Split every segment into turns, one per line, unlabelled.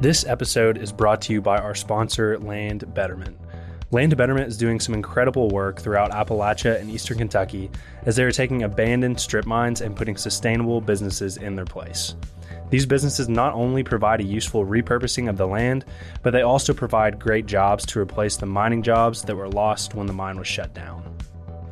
This episode is brought to you by our sponsor, Land Betterment. Land Betterment is doing some incredible work throughout Appalachia and eastern Kentucky as they are taking abandoned strip mines and putting sustainable businesses in their place. These businesses not only provide a useful repurposing of the land, but they also provide great jobs to replace the mining jobs that were lost when the mine was shut down.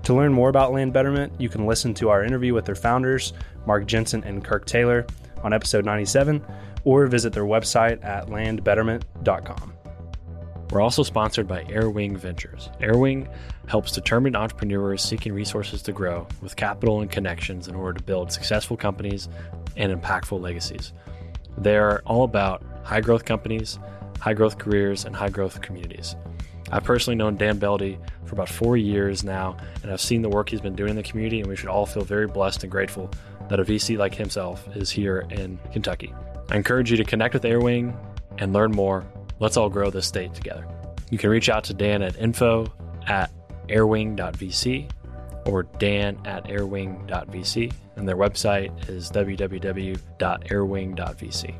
To learn more about Land Betterment, you can listen to our interview with their founders, Mark Jensen and Kirk Taylor, on episode 97, or visit their website at landbetterment.com.
We're also sponsored by Airwing Ventures. Airwing helps determined entrepreneurs seeking resources to grow with capital and connections in order to build successful companies and impactful legacies. They're all about high growth companies, high growth careers, and high growth communities. I've personally known Dan Beldy for about four years now, and I've seen the work he's been doing in the community, and we should all feel very blessed and grateful that a VC like himself is here in Kentucky. I encourage you to connect with Airwing and learn more. Let's all grow this state together. You can reach out to Dan at info at airwing.vc or dan at airwing.vc, and their website is www.airwing.vc.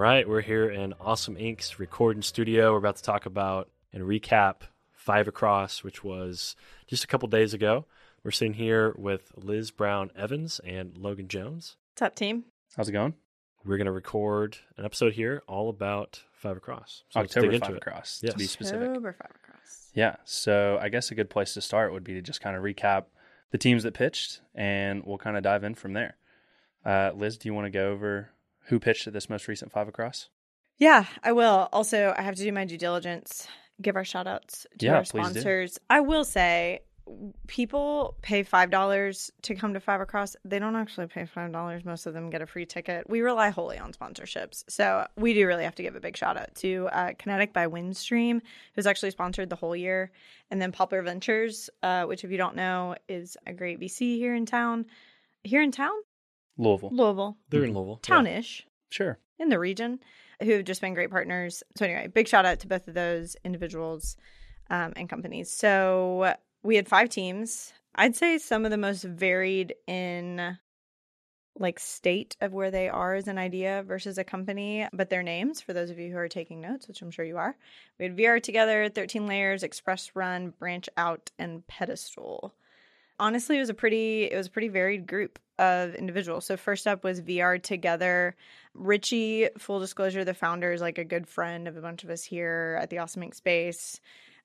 right, we're here in Awesome Inc.'s recording studio. We're about to talk about and recap Five Across, which was just a couple days ago. We're sitting here with Liz Brown Evans and Logan Jones.
What's up, team?
How's it going?
We're going to record an episode here all about Five Across. So let's dig
October
into
5
it.
across,
Yes.
to be specific.
October five across.
Yeah, so I guess a good place to start would be to just kind of recap the teams that pitched, and we'll kind of dive in from there. Uh, Liz, do you want to go over who pitched at this most recent five across?
Yeah, I will. Also, I have to do my due diligence, give our shout outs to
Yeah,
our sponsors. I will say people pay five dollars to come to Five Across. They don't actually pay five dollars. Most of them get a free ticket. We rely wholly on sponsorships. So we do really have to give a big shout out to uh, Kinetic by Windstream, who's actually sponsored the whole year. And then Poplar Ventures, uh, which if you don't know, is a great VC here in town. Here in town?
Louisville.
Louisville.
They're in Louisville. Yeah.
Townish.
Sure.
in the region who have just been great partners. So anyway, big shout out to both of those individuals um, and companies. So we had five teams. I'd say some of the most varied in like state of where they are as an idea versus a company, but their names for those of you who are taking notes, which I'm sure you are. We had VR together, 13 layers, express run, branch out, and pedestal. Honestly, it was a pretty it was a pretty varied group of individuals. So first up was VR together. Richie, full disclosure, the founder is like a good friend of a bunch of us here at the Awesome Inc. space.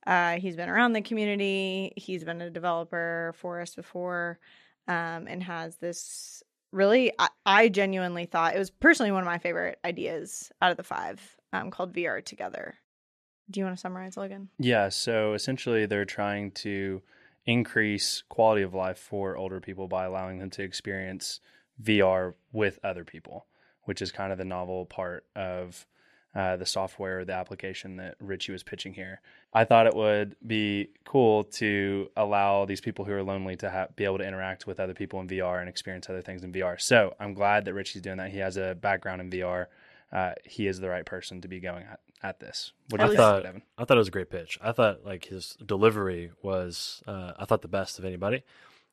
Uh, he's been around the community. He's been a developer for us before, um, and has this really. I, I genuinely thought it was personally one of my favorite ideas out of the five, um, called VR Together. Do you want to summarize, Logan?
Yeah, so essentially they're trying to increase quality of life for older people by allowing them to experience VR with other people, which is kind of the novel part of uh, the software, the application that Richie was pitching here. I thought it would be cool to allow these people who are lonely to ha- be able to interact with other people in VR and experience other things in VR. So I'm glad that Richie's doing that. He has a background in VR. Uh, he is the right person to be going at, at this. What do
I
you think,
thought-
Devin?
I thought it was a great pitch. I thought like his delivery was, uh, I thought the best of anybody,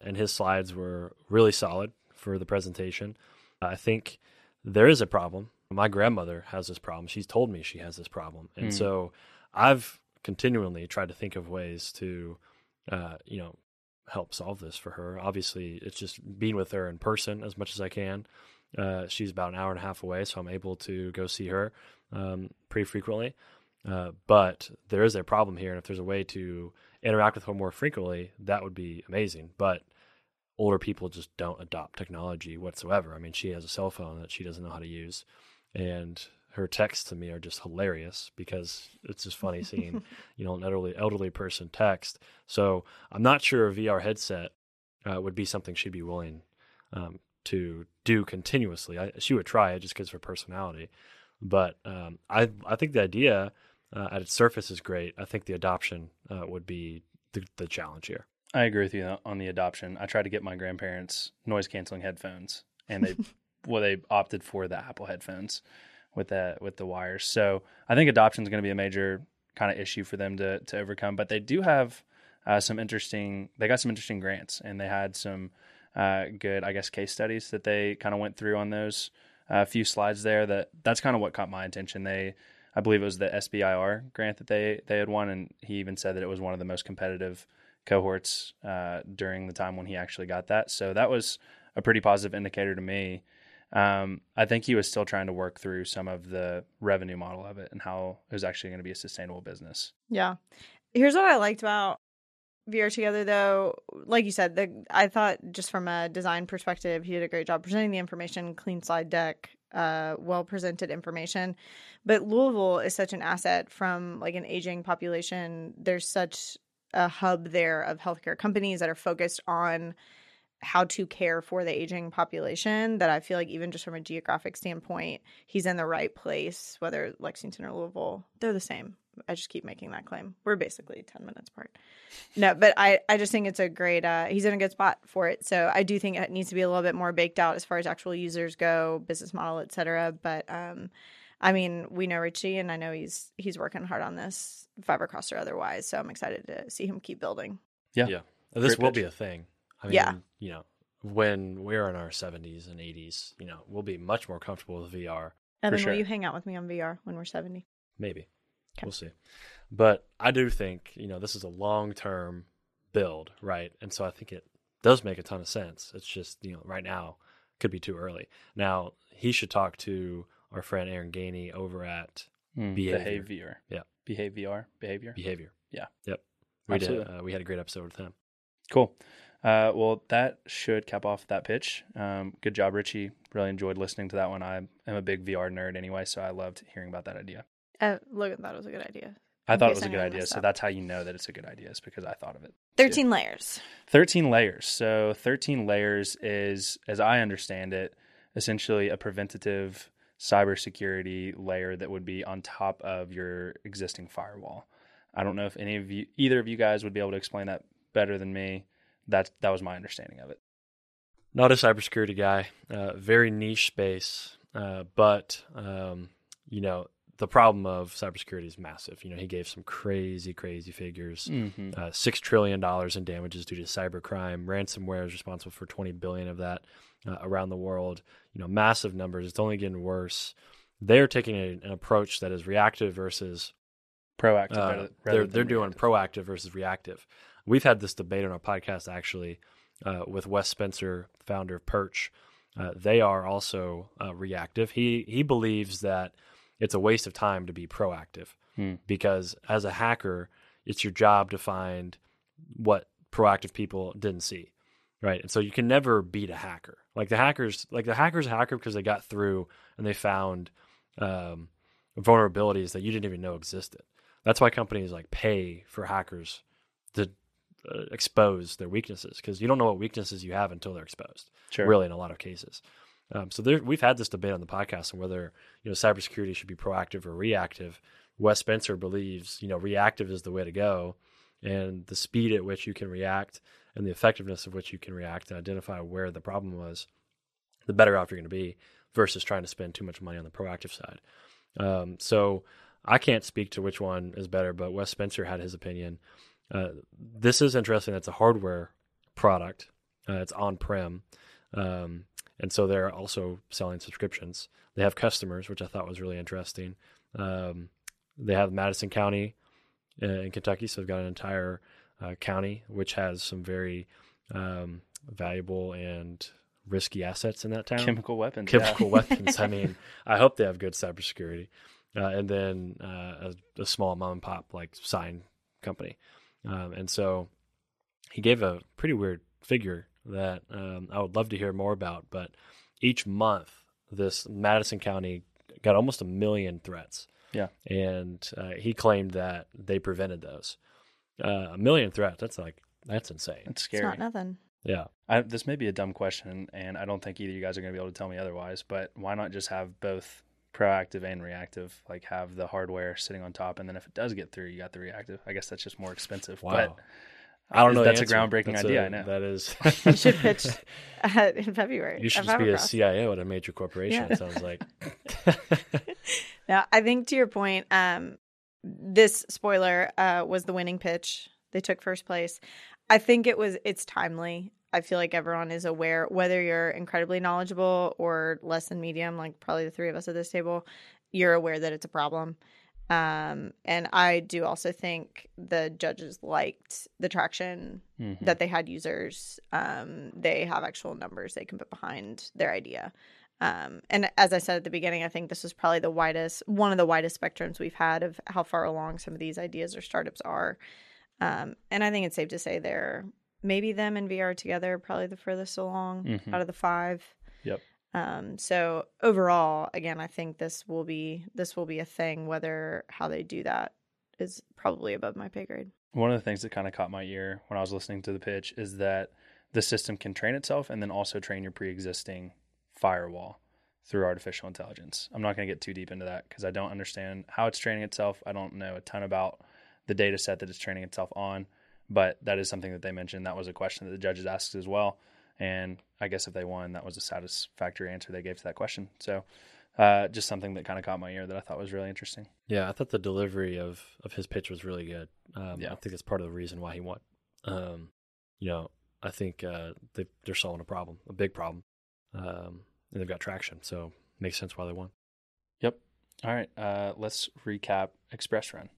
and his slides were really solid for the presentation. I think there is a problem. My grandmother has this problem. She's told me she has this problem, and
Hmm.
so I've continually tried to think of ways to, uh, you know, help solve this for her. Obviously, it's just being with her in person as much as I can. Uh, she's about an hour and a half away, so I'm able to go see her um, pretty frequently. Uh, but there is a problem here, and if there's a way to interact with her more frequently, that would be amazing. But older people just don't adopt technology whatsoever. I mean, she has a cell phone that she doesn't know how to use, and her texts to me are just hilarious because it's just funny seeing you know an elderly elderly person text. So I'm not sure a VR headset uh, would be something she'd be willing um, to do continuously. I, she would try it just because of her personality, but um, I I think the idea uh, at its surface is great. I think the adoption uh, would be the, the challenge here.
I agree with you on the adoption. I tried to get my grandparents noise canceling headphones, and they well they opted for the Apple headphones with that with the wires. So I think adoption is going to be a major kind of issue for them to to overcome. But they do have uh, some interesting. They got some interesting grants, and they had some uh, good, I guess, case studies that they kind of went through on those uh, few slides there. That that's kind of what caught my attention. They, I believe it was the SBIR grant that they they had won, and he even said that it was one of the most competitive cohorts uh, during the time when he actually got that. So that was a pretty positive indicator to me. Um, I think he was still trying to work through some of the revenue model of it and how it was actually going to be a sustainable business.
Yeah. Here's what I liked about VR together though. Like you said, the I thought just from a design perspective, he did a great job presenting the information, clean slide deck, uh, well presented information. But Louisville is such an asset from like an aging population. There's such a hub there of healthcare companies that are focused on how to care for the aging population that I feel like even just from a geographic standpoint, he's in the right place, whether Lexington or Louisville, they're the same. I just keep making that claim. We're basically 10 minutes apart. No, but I, I just think it's a great, uh, he's in a good spot for it. So I do think it needs to be a little bit more baked out as far as actual users go, business model, et cetera. But, um, I mean, we know Richie and I know he's, he's working hard on this Five Across or otherwise. So I'm excited to see him keep building.
Yeah. Yeah. This Great will pitch. be a thing. I mean,
yeah.
you know, when we're in our 70s and 80s, you know, we'll be much more comfortable with VR.
Evan, sure. will you hang out with me on VR when we're 70?
Maybe. Okay. We'll see. But I do think, you know, this is a long term build, right? And so I think it does make a ton of sense. It's just, you know, right now could be too early. Now, he should talk to our friend Aaron Gainey over at
mm, Behavior. Behavior.
Yeah.
Behavior. Behavior.
Behavior.
Yeah.
Yep. We Absolutely. did. Uh, we had a great episode with him.
Cool. Uh, well, that should cap off that pitch. Um, good job, Richie. Really enjoyed listening to that one. I am a big VR nerd anyway, so I loved hearing about that idea.
Uh, Logan thought it was a good idea.
I thought it was a good idea. So that's how you know that it's a good idea, is because I thought of it.
13 layers.
13 layers. So 13 layers is, as I understand it, essentially a preventative cybersecurity layer that would be on top of your existing firewall. I don't know if any of you, either of you guys would be able to explain that better than me. That that was my understanding of it.
Not a cybersecurity guy, uh, very niche space, uh, but um, you know the problem of cybersecurity is massive. You know, he gave some crazy, crazy figures. Mm-hmm. Uh, Six trillion dollars in damages due to cybercrime. Ransomware is responsible for twenty billion of that uh, around the world. You know, massive numbers. It's only getting worse. They're taking a, an approach that is reactive versus
proactive.
Uh, they're they're doing proactive versus reactive. We've had this debate on our podcast actually uh, with Wes Spencer, founder of Perch. Uh, they are also uh, reactive. He he believes that it's a waste of time to be proactive hmm. because as a hacker, it's your job to find what proactive people didn't see, right? And so you can never beat a hacker. Like the hackers, like the hackers hacker because they got through and they found um, vulnerabilities that you didn't even know existed. That's why companies like pay for hackers to uh, expose their weaknesses because you don't know what weaknesses you have until they're exposed. Sure. Really, in a lot of cases. Um, so there, we've had this debate on the podcast on whether you know cybersecurity should be proactive or reactive. Wes Spencer believes you know reactive is the way to go, and the speed at which you can react and the effectiveness of which you can react and identify where the problem was, the better off you're going to be versus trying to spend too much money on the proactive side. Um, so I can't speak to which one is better, but Wes Spencer had his opinion. Uh, this is interesting. It's a hardware product. Uh, it's on prem, um, and so they're also selling subscriptions. They have customers, which I thought was really interesting. Um, they have Madison County uh, in Kentucky, so they've got an entire uh, county which has some very um, valuable and risky assets in that town.
Chemical weapons.
Chemical
yeah.
weapons. I mean, I hope they have good cybersecurity. Uh, and then uh, a, a, small mom and pop like sign company. Um, and so he gave a pretty weird figure that um, I would love to hear more about. But each month, this Madison County got almost a million threats.
Yeah.
And uh, he claimed that they prevented those. Uh, a million threats. That's like, that's insane.
It's scary.
It's not nothing.
Yeah.
I, this may be a dumb question, and I don't think either of you guys are going to be able to tell me otherwise. But why not just have both proactive and reactive? Like have the hardware sitting on top, and then if it does get through, you got the reactive. I guess that's just more expensive.
Wow.
But
I don't know. the
That's a groundbreaking
That's
idea,
a-
I know.
That is.
You should pitch uh, in February.
You should just be a
Five Across.
CIO at a major corporation.
Yeah.
It sounds like.
Now, I think to your point, um, this spoiler uh, was the winning pitch. They took first place. I think it was. It's timely. I feel like everyone is aware, whether you're incredibly knowledgeable or less than medium, like probably the three of us at this table, you're aware that it's a problem. Um, and I do also think the judges liked the traction
Mhm.
that they had users. Um, they have actual numbers they can put behind their idea. Um, and as I said at the beginning, I think this is probably the widest, one of the widest spectrums we've had of how far along some of these ideas or startups are. Um, and I think it's safe to say they're maybe them and VR together, probably the furthest along
Mhm.
out of the five.
Yep.
Um, so overall, again, I think this will be this will be a thing. Whether how they do that is probably above my pay grade.
One of the things that kind of caught my ear when I was listening to the pitch is that the system can train itself and then also train your pre-existing firewall through artificial intelligence. I'm not going to get too deep into that because I don't understand how it's training itself. I don't know a ton about the data set that it's training itself on, but that is something that they mentioned. That was a question that the judges asked as well. And I guess if they won, that was a satisfactory answer they gave to that question. So uh, just something that kind of caught my ear that I thought was really interesting.
Yeah, I thought the delivery of, of his pitch was really good. Um,
Yeah.
I think that's part of the reason why he won. Um, you know, I think uh, they, they're solving a problem, a big problem, um, and they've got traction. So makes sense why they won.
Yep. All right. Uh, let's recap Express Run.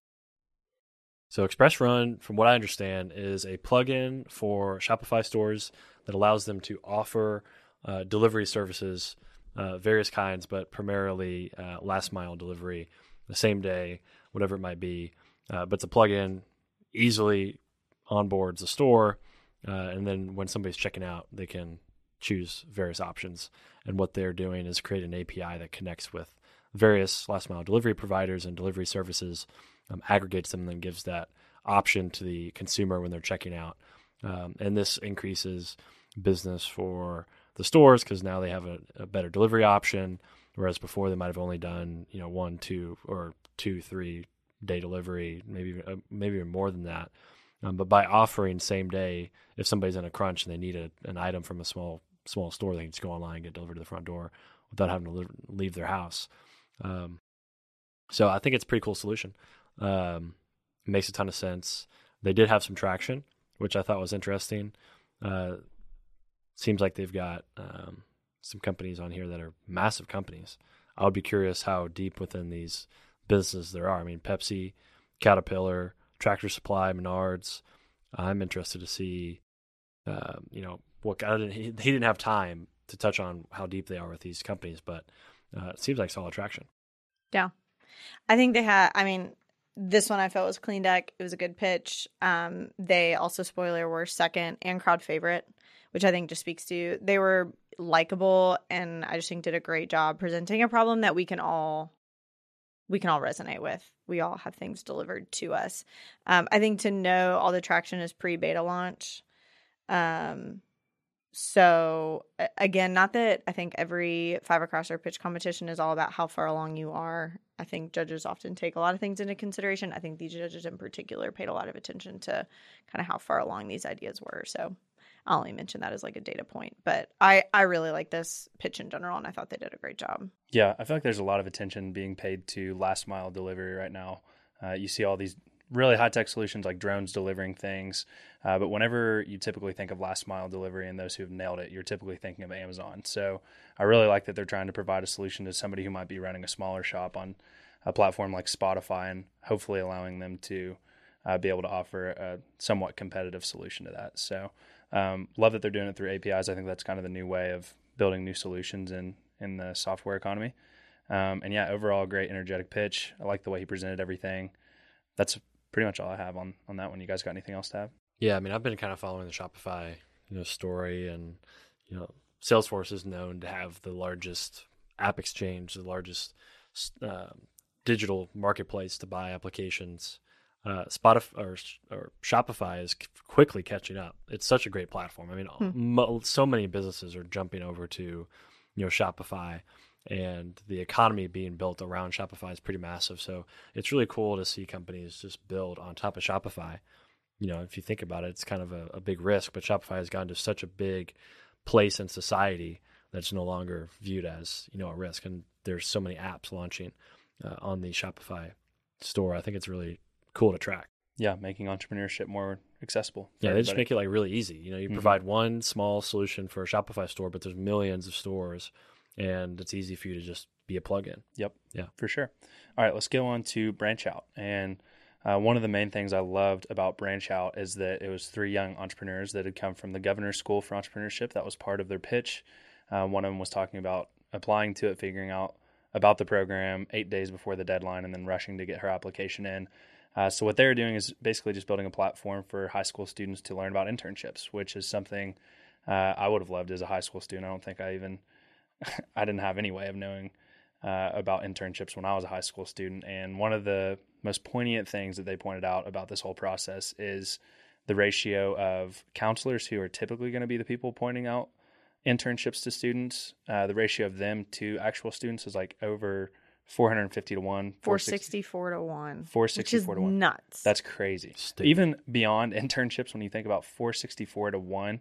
So Express Run, from what I understand, is a plugin for Shopify stores that allows them to offer uh, delivery services, uh, various kinds, but primarily uh, last mile delivery, the same day, whatever it might be. Uh, but it's a plugin, easily onboards the store, uh, and then when somebody's checking out, they can choose various options. And what they're doing is create an API that connects with various last mile delivery providers and delivery services um, aggregates them and then gives that option to the consumer when they're checking out. Um, and this increases business for the stores because now they have a, a better delivery option, whereas before they might have only done you know one, two, or two, three day delivery, maybe uh, maybe even more than that. Um, but by offering same day, if somebody's in a crunch and they need a, an item from a small small store, they can just go online and get delivered to the front door without having to leave their house. Um, so I think it's a pretty cool solution. Um, makes a ton of sense. They did have some traction, which I thought was interesting. Uh, seems like they've got um, some companies on here that are massive companies. I would be curious how deep within these businesses there are. I mean, Pepsi, Caterpillar, Tractor Supply, Menards. I'm interested to see, um, you know, what I didn't, he, he didn't have time to touch on how deep they are with these companies, but uh, it seems like solid traction.
Yeah, I think they had. I mean, this one I felt was clean deck. It was a good pitch. Um, they also spoiler were second and crowd favorite, which I think just speaks to they were likable and I just think did a great job presenting a problem that we can all we can all resonate with. We all have things delivered to us. Um, I think to know all the traction is pre beta launch. Um, so again, not that I think every five across or pitch competition is all about how far along you are. I think judges often take a lot of things into consideration. I think these judges in particular paid a lot of attention to kind of how far along these ideas were. So I'll only mention that as like a data point. But I I really like this pitch in general, and I thought they did a great job.
Yeah, I feel like there's a lot of attention being paid to last mile delivery right now. Uh, you see all these really high tech solutions like drones delivering things, uh, but whenever you typically think of last mile delivery and those who have nailed it, you're typically thinking of Amazon. So I really like that they're trying to provide a solution to somebody who might be running a smaller shop on a platform like Shopify and hopefully allowing them to uh, be able to offer a somewhat competitive solution to that. So um, love that they're doing it through APIs. I think that's kind of the new way of building new solutions in in the software economy. Um, and yeah, overall, great energetic pitch. I like the way he presented everything. That's pretty much all I have on on that one. You guys got anything else to have?
Yeah, I mean, I've been kind of following the Shopify you know story, and you know Salesforce is known to have the largest app exchange, the largest uh, digital marketplace to buy applications. Uh, Spotify or, or, Shopify is quickly catching up. It's such a great platform. I mean, hmm. mo- so many businesses are jumping over to, you know, Shopify, and the economy being built around Shopify is pretty massive. So it's really cool to see companies just build on top of Shopify. You know, if you think about it, it's kind of a, a big risk, but Shopify has gone to such a big place in society that's no longer viewed as you know a risk. And there's so many apps launching uh, on the Shopify store. I think it's really cool to track.
Yeah, making entrepreneurship more accessible.
Yeah, everybody. they just make it like really easy. You know, you mm-hmm. provide one small solution for a Shopify store, but there's millions of stores, and it's easy for you to just be a plugin.
Yep. Yeah, for sure. All right, let's go on to branch out and. Uh, one of the main things I loved about Branch Out is that it was three young entrepreneurs that had come from the Governor's School for Entrepreneurship. That was part of their pitch. Uh, one of them was talking about applying to it, figuring out about the program eight days before the deadline, and then rushing to get her application in. Uh, so what they're doing is basically just building a platform for high school students to learn about internships, which is something uh, I would have loved as a high school student. I don't think I even I didn't have any way of knowing uh, about internships when I was a high school student. And one of the most poignant things that they pointed out about this whole process is the ratio of counselors who are typically going to be the people pointing out internships to students. Uh, the ratio of them to actual students is like over 450 to 1
464 to 1
464 to 1
nuts
that's crazy even beyond internships when you think about 464 to 1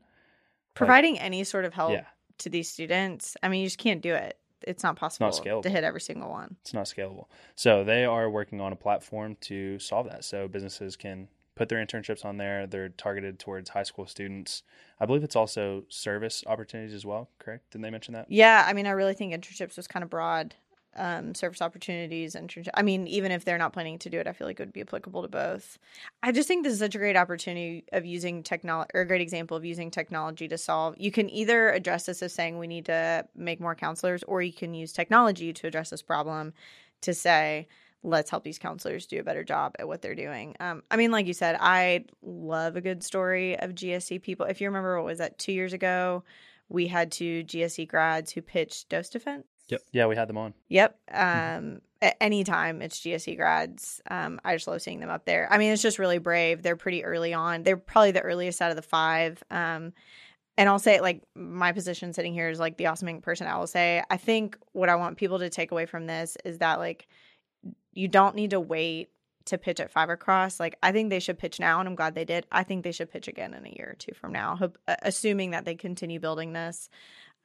providing like, any sort of help yeah. To these students i mean you just can't do it it's not possible
it's not
to hit every single one.
It's not scalable. So they are working on a platform to solve that. So businesses can put their internships on there. They're targeted towards high school students. I believe it's also service opportunities as well. Correct? Didn't they mention that?
Yeah, I mean, I really think internships was kind of broad um, service opportunities, internship. I mean, even if they're not planning to do it, I feel like it would be applicable to both. I just think this is such a great opportunity of using technology, or a great example of using technology to solve. You can either address this as saying we need to make more counselors, or you can use technology to address this problem to say, let's help these counselors do a better job at what they're doing. Um, I mean, like you said, I love a good story of GSE people. If you remember, what was that, two years ago? We had two GSE grads who pitched Dose Defense
Yep. Yeah, we had them on.
Yep. Mm-hmm. Um, at any time it's GSE grads. Um, I just love seeing them up there. I mean, it's just really brave. They're pretty early on. They're probably the earliest out of the five. Um, and I'll say, like, my position sitting here is like the awesome person. I will say, I think what I want people to take away from this is that, like, you don't need to wait to pitch at five across. Like, I think they should pitch now, and I'm glad they did. I think they should pitch again in a year or two from now, hope, assuming that they continue building this.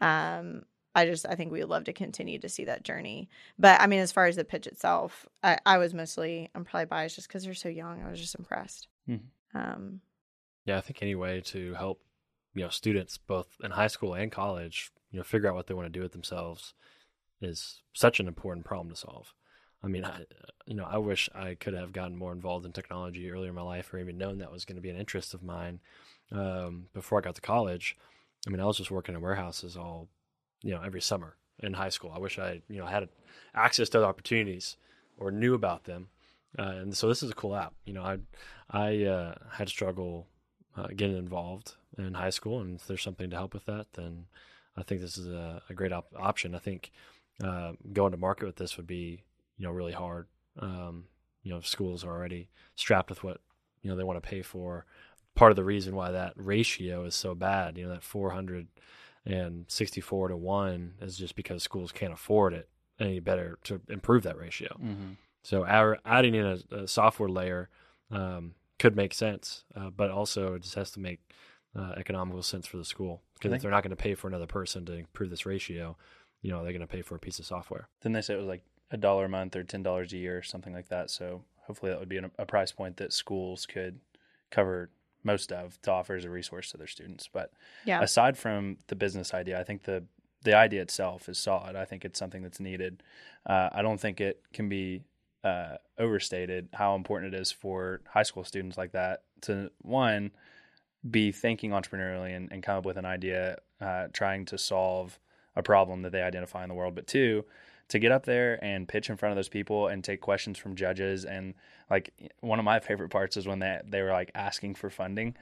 Um, I just I think we would love to continue to see that journey. But I mean, as far as the pitch itself, I, I was mostly I'm probably biased just because they're so young. I was just impressed. Mm-hmm. Um,
yeah, I think any way to help you know students both in high school and college, you know, figure out what they want to do with themselves is such an important problem to solve. I mean, I, you know, I wish I could have gotten more involved in technology earlier in my life, or even known that was going to be an interest of mine um, before I got to college. I mean, I was just working in warehouses all you know, every summer in high school. I wish I, you know, had access to opportunities or knew about them. Uh, and so this is a cool app. You know, I, I uh, had to struggle uh, getting involved in high school, and if there's something to help with that, then I think this is a, a great op- option. I think uh, going to market with this would be, you know, really hard. Um, you know, schools are already strapped with what you know they want to pay for. Part of the reason why that ratio is so bad, you know, that 400 and 64 to 1 is just because schools can't afford it any better to improve that ratio. Mm-hmm. So our, adding in a, a software layer um, could make sense, uh, but also it just has to make uh, economical sense for the school because if they're not going to pay for another person to improve this ratio, you know they're going to pay for a piece of software.
Then they say it was like a dollar a month or ten dollars a year or something like that. So hopefully that would be an, a price point that schools could cover most of to offer as a resource to their students. But yeah. aside from the business idea, I think the the idea itself is solid. I think it's something that's needed. Uh, I don't think it can be uh, overstated how important it is for high school students like that to one be thinking entrepreneurially and, and come up with an idea, uh, trying to solve a problem that they identify in the world. But two, to get up there and pitch in front of those people and take questions from judges and like one of my favorite parts is when they they were like asking for funding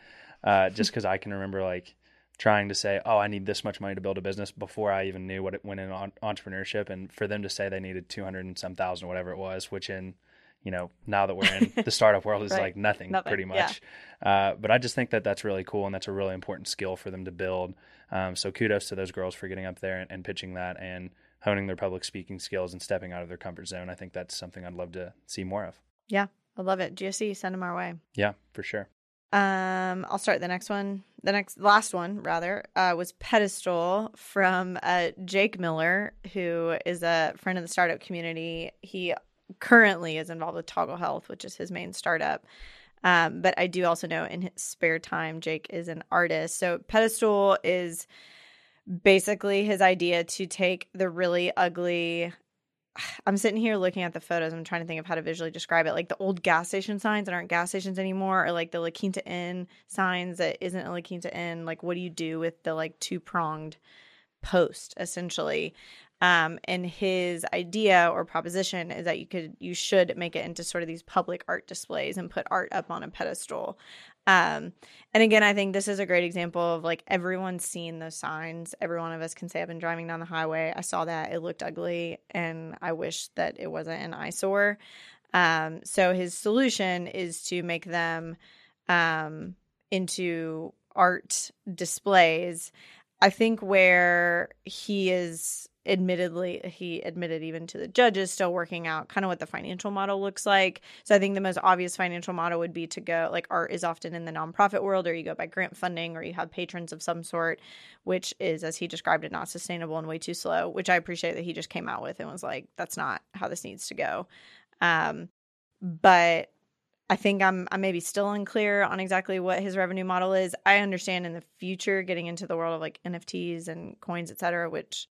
uh, just because I can remember like trying to say, "Oh, I need this much money to build a business," before I even knew what it went in on entrepreneurship, and for them to say they needed two hundred and some thousand, whatever it was, which in you know now that we're in the startup world is
Right.
like nothing,
Nothing,
pretty much. Uh, but I just think that that's really cool, and that's a really important skill for them to build. Um, so kudos to those girls for getting up there and, and pitching that and honing their public speaking skills and stepping out of their comfort zone. I think that's something I'd love to see more of.
Yeah, I love it. GSE, send them our way.
Yeah, for sure.
Um, I'll start the next one. The next last one rather uh, was Pedestal from uh, Jake Miller, who is a friend of the startup community. He currently is involved with Toggle Health, which is his main startup. Um, but I do also know in his spare time, Jake is an artist. So Pedestal is basically his idea to take the really ugly I'm sitting here looking at the photos. I'm trying to think of how to visually describe it. Like the old gas station signs that aren't gas stations anymore, or like the La Quinta Inn signs that isn't a La Quinta Inn. Like, what do you do with the like two pronged post essentially? Um, and his idea or proposition is that you could, you should make it into sort of these public art displays and put art up on a pedestal. Um, and again, I think this is a great example of like everyone's seen those signs. Every one of us can say, I've been driving down the highway. I saw that. It looked ugly. And I wish that it wasn't an eyesore. Um, so his solution is to make them um, into art displays. I think where he is admittedly he admitted even to the judges still working out kind of what the financial model looks like so i think the most obvious financial model would be to go like art is often in the nonprofit world or you go by grant funding or you have patrons of some sort which is as he described it not sustainable and way too slow which i appreciate that he just came out with and was like that's not how this needs to go um but I think I'm I'm maybe still unclear on exactly what his revenue model is. I understand in the future getting into the world of like NFTs and coins, et cetera, which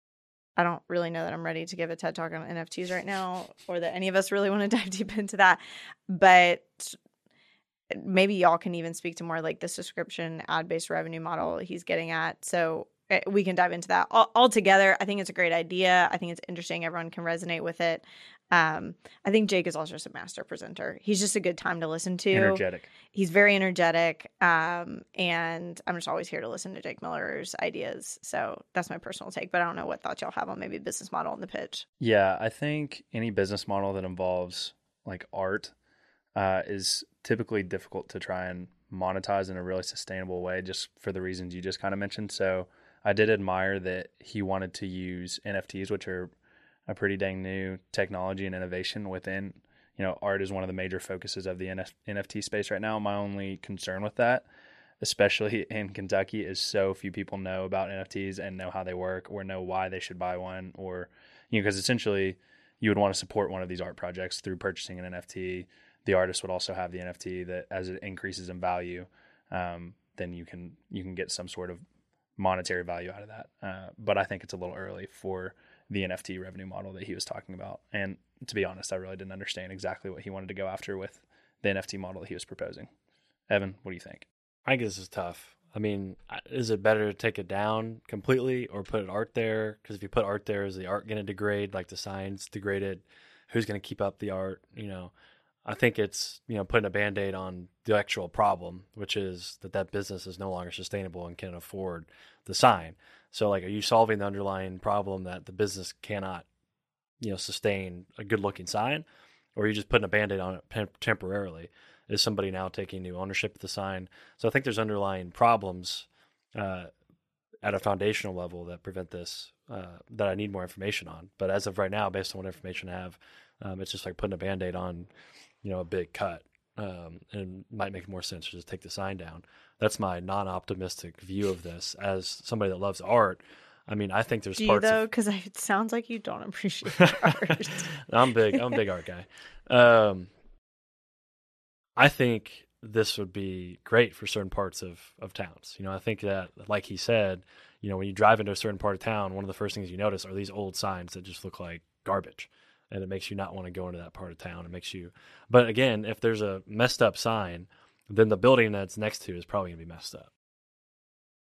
I don't really know that I'm ready to give a TED talk on NFTs right now, or that any of us really want to dive deep into that. But maybe y'all can even speak to more like the subscription ad based revenue model he's getting at. So we can dive into that all, all together. I think it's a great idea. I think it's interesting. Everyone can resonate with it. Um, I think Jake is also just a master presenter. He's just a good time to listen to.
Energetic.
He's very energetic. Um, and I'm just always here to listen to Jake Miller's ideas. So that's my personal take. But I don't know what thoughts y'all have on maybe business model and the pitch.
Yeah, I think any business model that involves like art uh, is typically difficult to try and monetize in a really sustainable way, just for the reasons you just kind of mentioned. So I did admire that he wanted to use NFTs, which are a pretty dang new technology and innovation within. You know, art is one of the major focuses of the NF- NFT space right now. My only concern with that, especially in Kentucky, is so few people know about NFTs and know how they work or know why they should buy one or you know because essentially you would want to support one of these art projects through purchasing an NFT. The artist would also have the NFT that as it increases in value, um, then you can you can get some sort of monetary value out of that. Uh, but I think it's a little early for the NFT revenue model that he was talking about. And to be honest, I really didn't understand exactly what he wanted to go after with the NFT model that he was proposing. Evan, what do you think?
I think this is tough. I mean, is it better to take it down completely or put art there? Because if you put art there, is the art going to degrade like the signs degraded? Who's going to keep up the art? You know, I think it's you know putting a band aid on the actual problem, which is that that business is no longer sustainable and can't afford the sign. So, like, are you solving the underlying problem that the business cannot, you know, sustain a good looking sign, or are you just putting a band aid on it tem- temporarily? Is somebody now taking new ownership of the sign? So I think there's underlying problems uh, at a foundational level that prevent this uh, that I need more information on. But as of right now, based on what information I have, um, it's just like putting a band aid on, you know, a big cut. Um, and it might make more sense to just take the sign down. That's my non-optimistic view of this. As somebody that loves art, I mean, I think there's
Do you
parts.
though? Because it sounds like you don't appreciate art.
I'm big. I'm a big art guy. Um, I think this would be great for certain parts of of towns. You know, I think that, like he said, you know, when you drive into a certain part of town, one of the first things you notice are these old signs that just look like garbage, and it makes you not want to go into that part of town. It makes you, but again, if there's a messed up sign, then the building that's next to is probably gonna be messed up.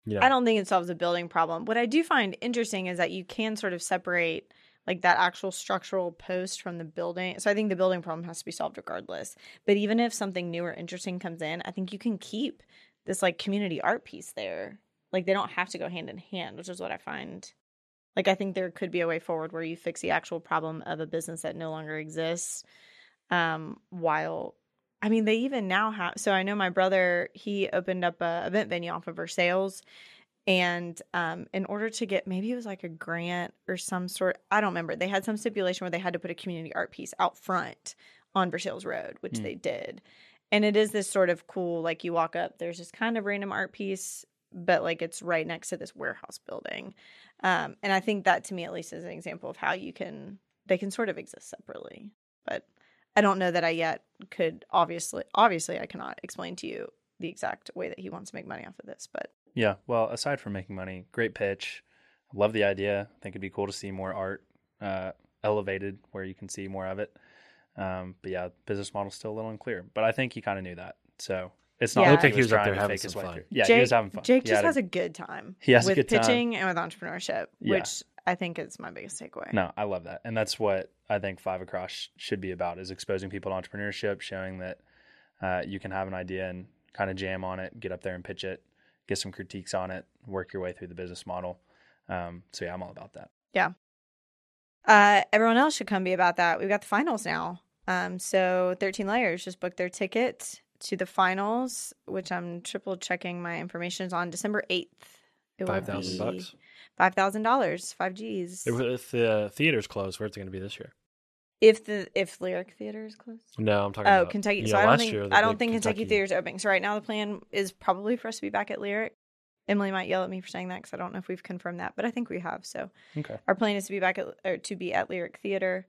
Know,
I don't think it solves the building problem. What I do find interesting is that you can sort of separate like that actual structural post from the building. So I think the building problem has to be solved regardless. But even if something new or interesting comes in, I think you can keep this like community art piece there. like they don't have to go hand in hand, which is what I find. Like I think there could be a way forward where you fix the actual problem of a business that no longer exists. Um, while I mean, they even now have. So I know my brother he opened up a event venue off of Versailles, and um, in order to get maybe it was like a grant or some sort, I don't remember. They had some stipulation where they had to put a community art piece out front on Versailles Road, which
Mm.
they did. And it is this sort of cool, like you walk up, there's this kind of random art piece, but like it's right next to this warehouse building. Um, and I think that to me at least is an example of how you can they can sort of exist separately. But I don't know that I yet could obviously obviously I cannot explain to you the exact way that he wants to make money off of this, but
Yeah. Well, aside from making money, great pitch. Love the idea. I think it'd be cool to see more art uh, elevated where you can see more of it. Um, but yeah, business model's still a little unclear. But I think he kind of knew that. So it's not
Yeah.
like
I think
he was up there
to
having
fake
some
way
fun.
through. Yeah,
Jake,
he was having fun.
Jake
He
just
had
has
a-
a good time.
He has a
with
good time.
pitching and with entrepreneurship,
Yeah.
which I think is my biggest takeaway.
No, I love that. And that's what I think Five Across should be about is exposing people to entrepreneurship, showing that uh, you can have an idea and kind of jam on it, get up there and pitch it, get some critiques on it, work your way through the business model. Um, so yeah, I'm all about that.
Uh, everyone else should come be about that. We've got the finals now. Um, so 13 layers just booked their ticket to the finals, which I'm triple checking my information is on December 8th. It
Five thousand bucks.
Five thousand dollars, five G's.
If, the theater's closed, where's it going to be this year?
If the if Lyric Theater is closed.
No, I'm talking
Oh,
about
Kentucky. so
know,
I don't
last
think
year,
I don't think Kentucky, Theater's opening. So right now the plan is probably for us to be back at Lyric. Emily might yell at me for saying that because I don't know if we've confirmed that, but I think we have. So
Okay.
our plan is to be back at or to be at Lyric Theater.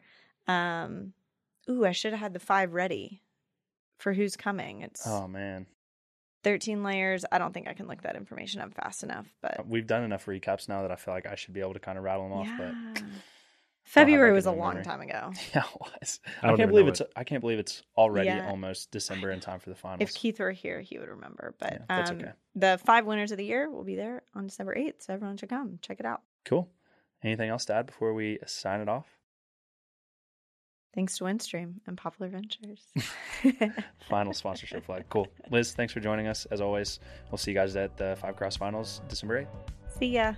Um, ooh, I should have had the five ready for who's coming. It's
Oh man,
thirteen layers. I don't think I can look that information up fast enough, but
we've done enough recaps now that I feel like I should be able to kind of rattle them off.
yeah. February was a
good
long
memory.
time ago.
Yeah, it was.
I
I, can't believe
know
it's. I can't believe it's already
Yeah.
almost December in time for the finals.
If Keith were here, he would remember. But
Yeah, that's
um,
okay.
the five winners of the year will be there on December 8th. So everyone should come. Check it out.
cool. Anything else to add before we sign it off?
Thanks to Windstream and Poplar Ventures.
Final sponsorship flag. Cool. Liz, thanks for joining us. As always, we'll see you guys at the Five Cross Finals December 8th.
See ya.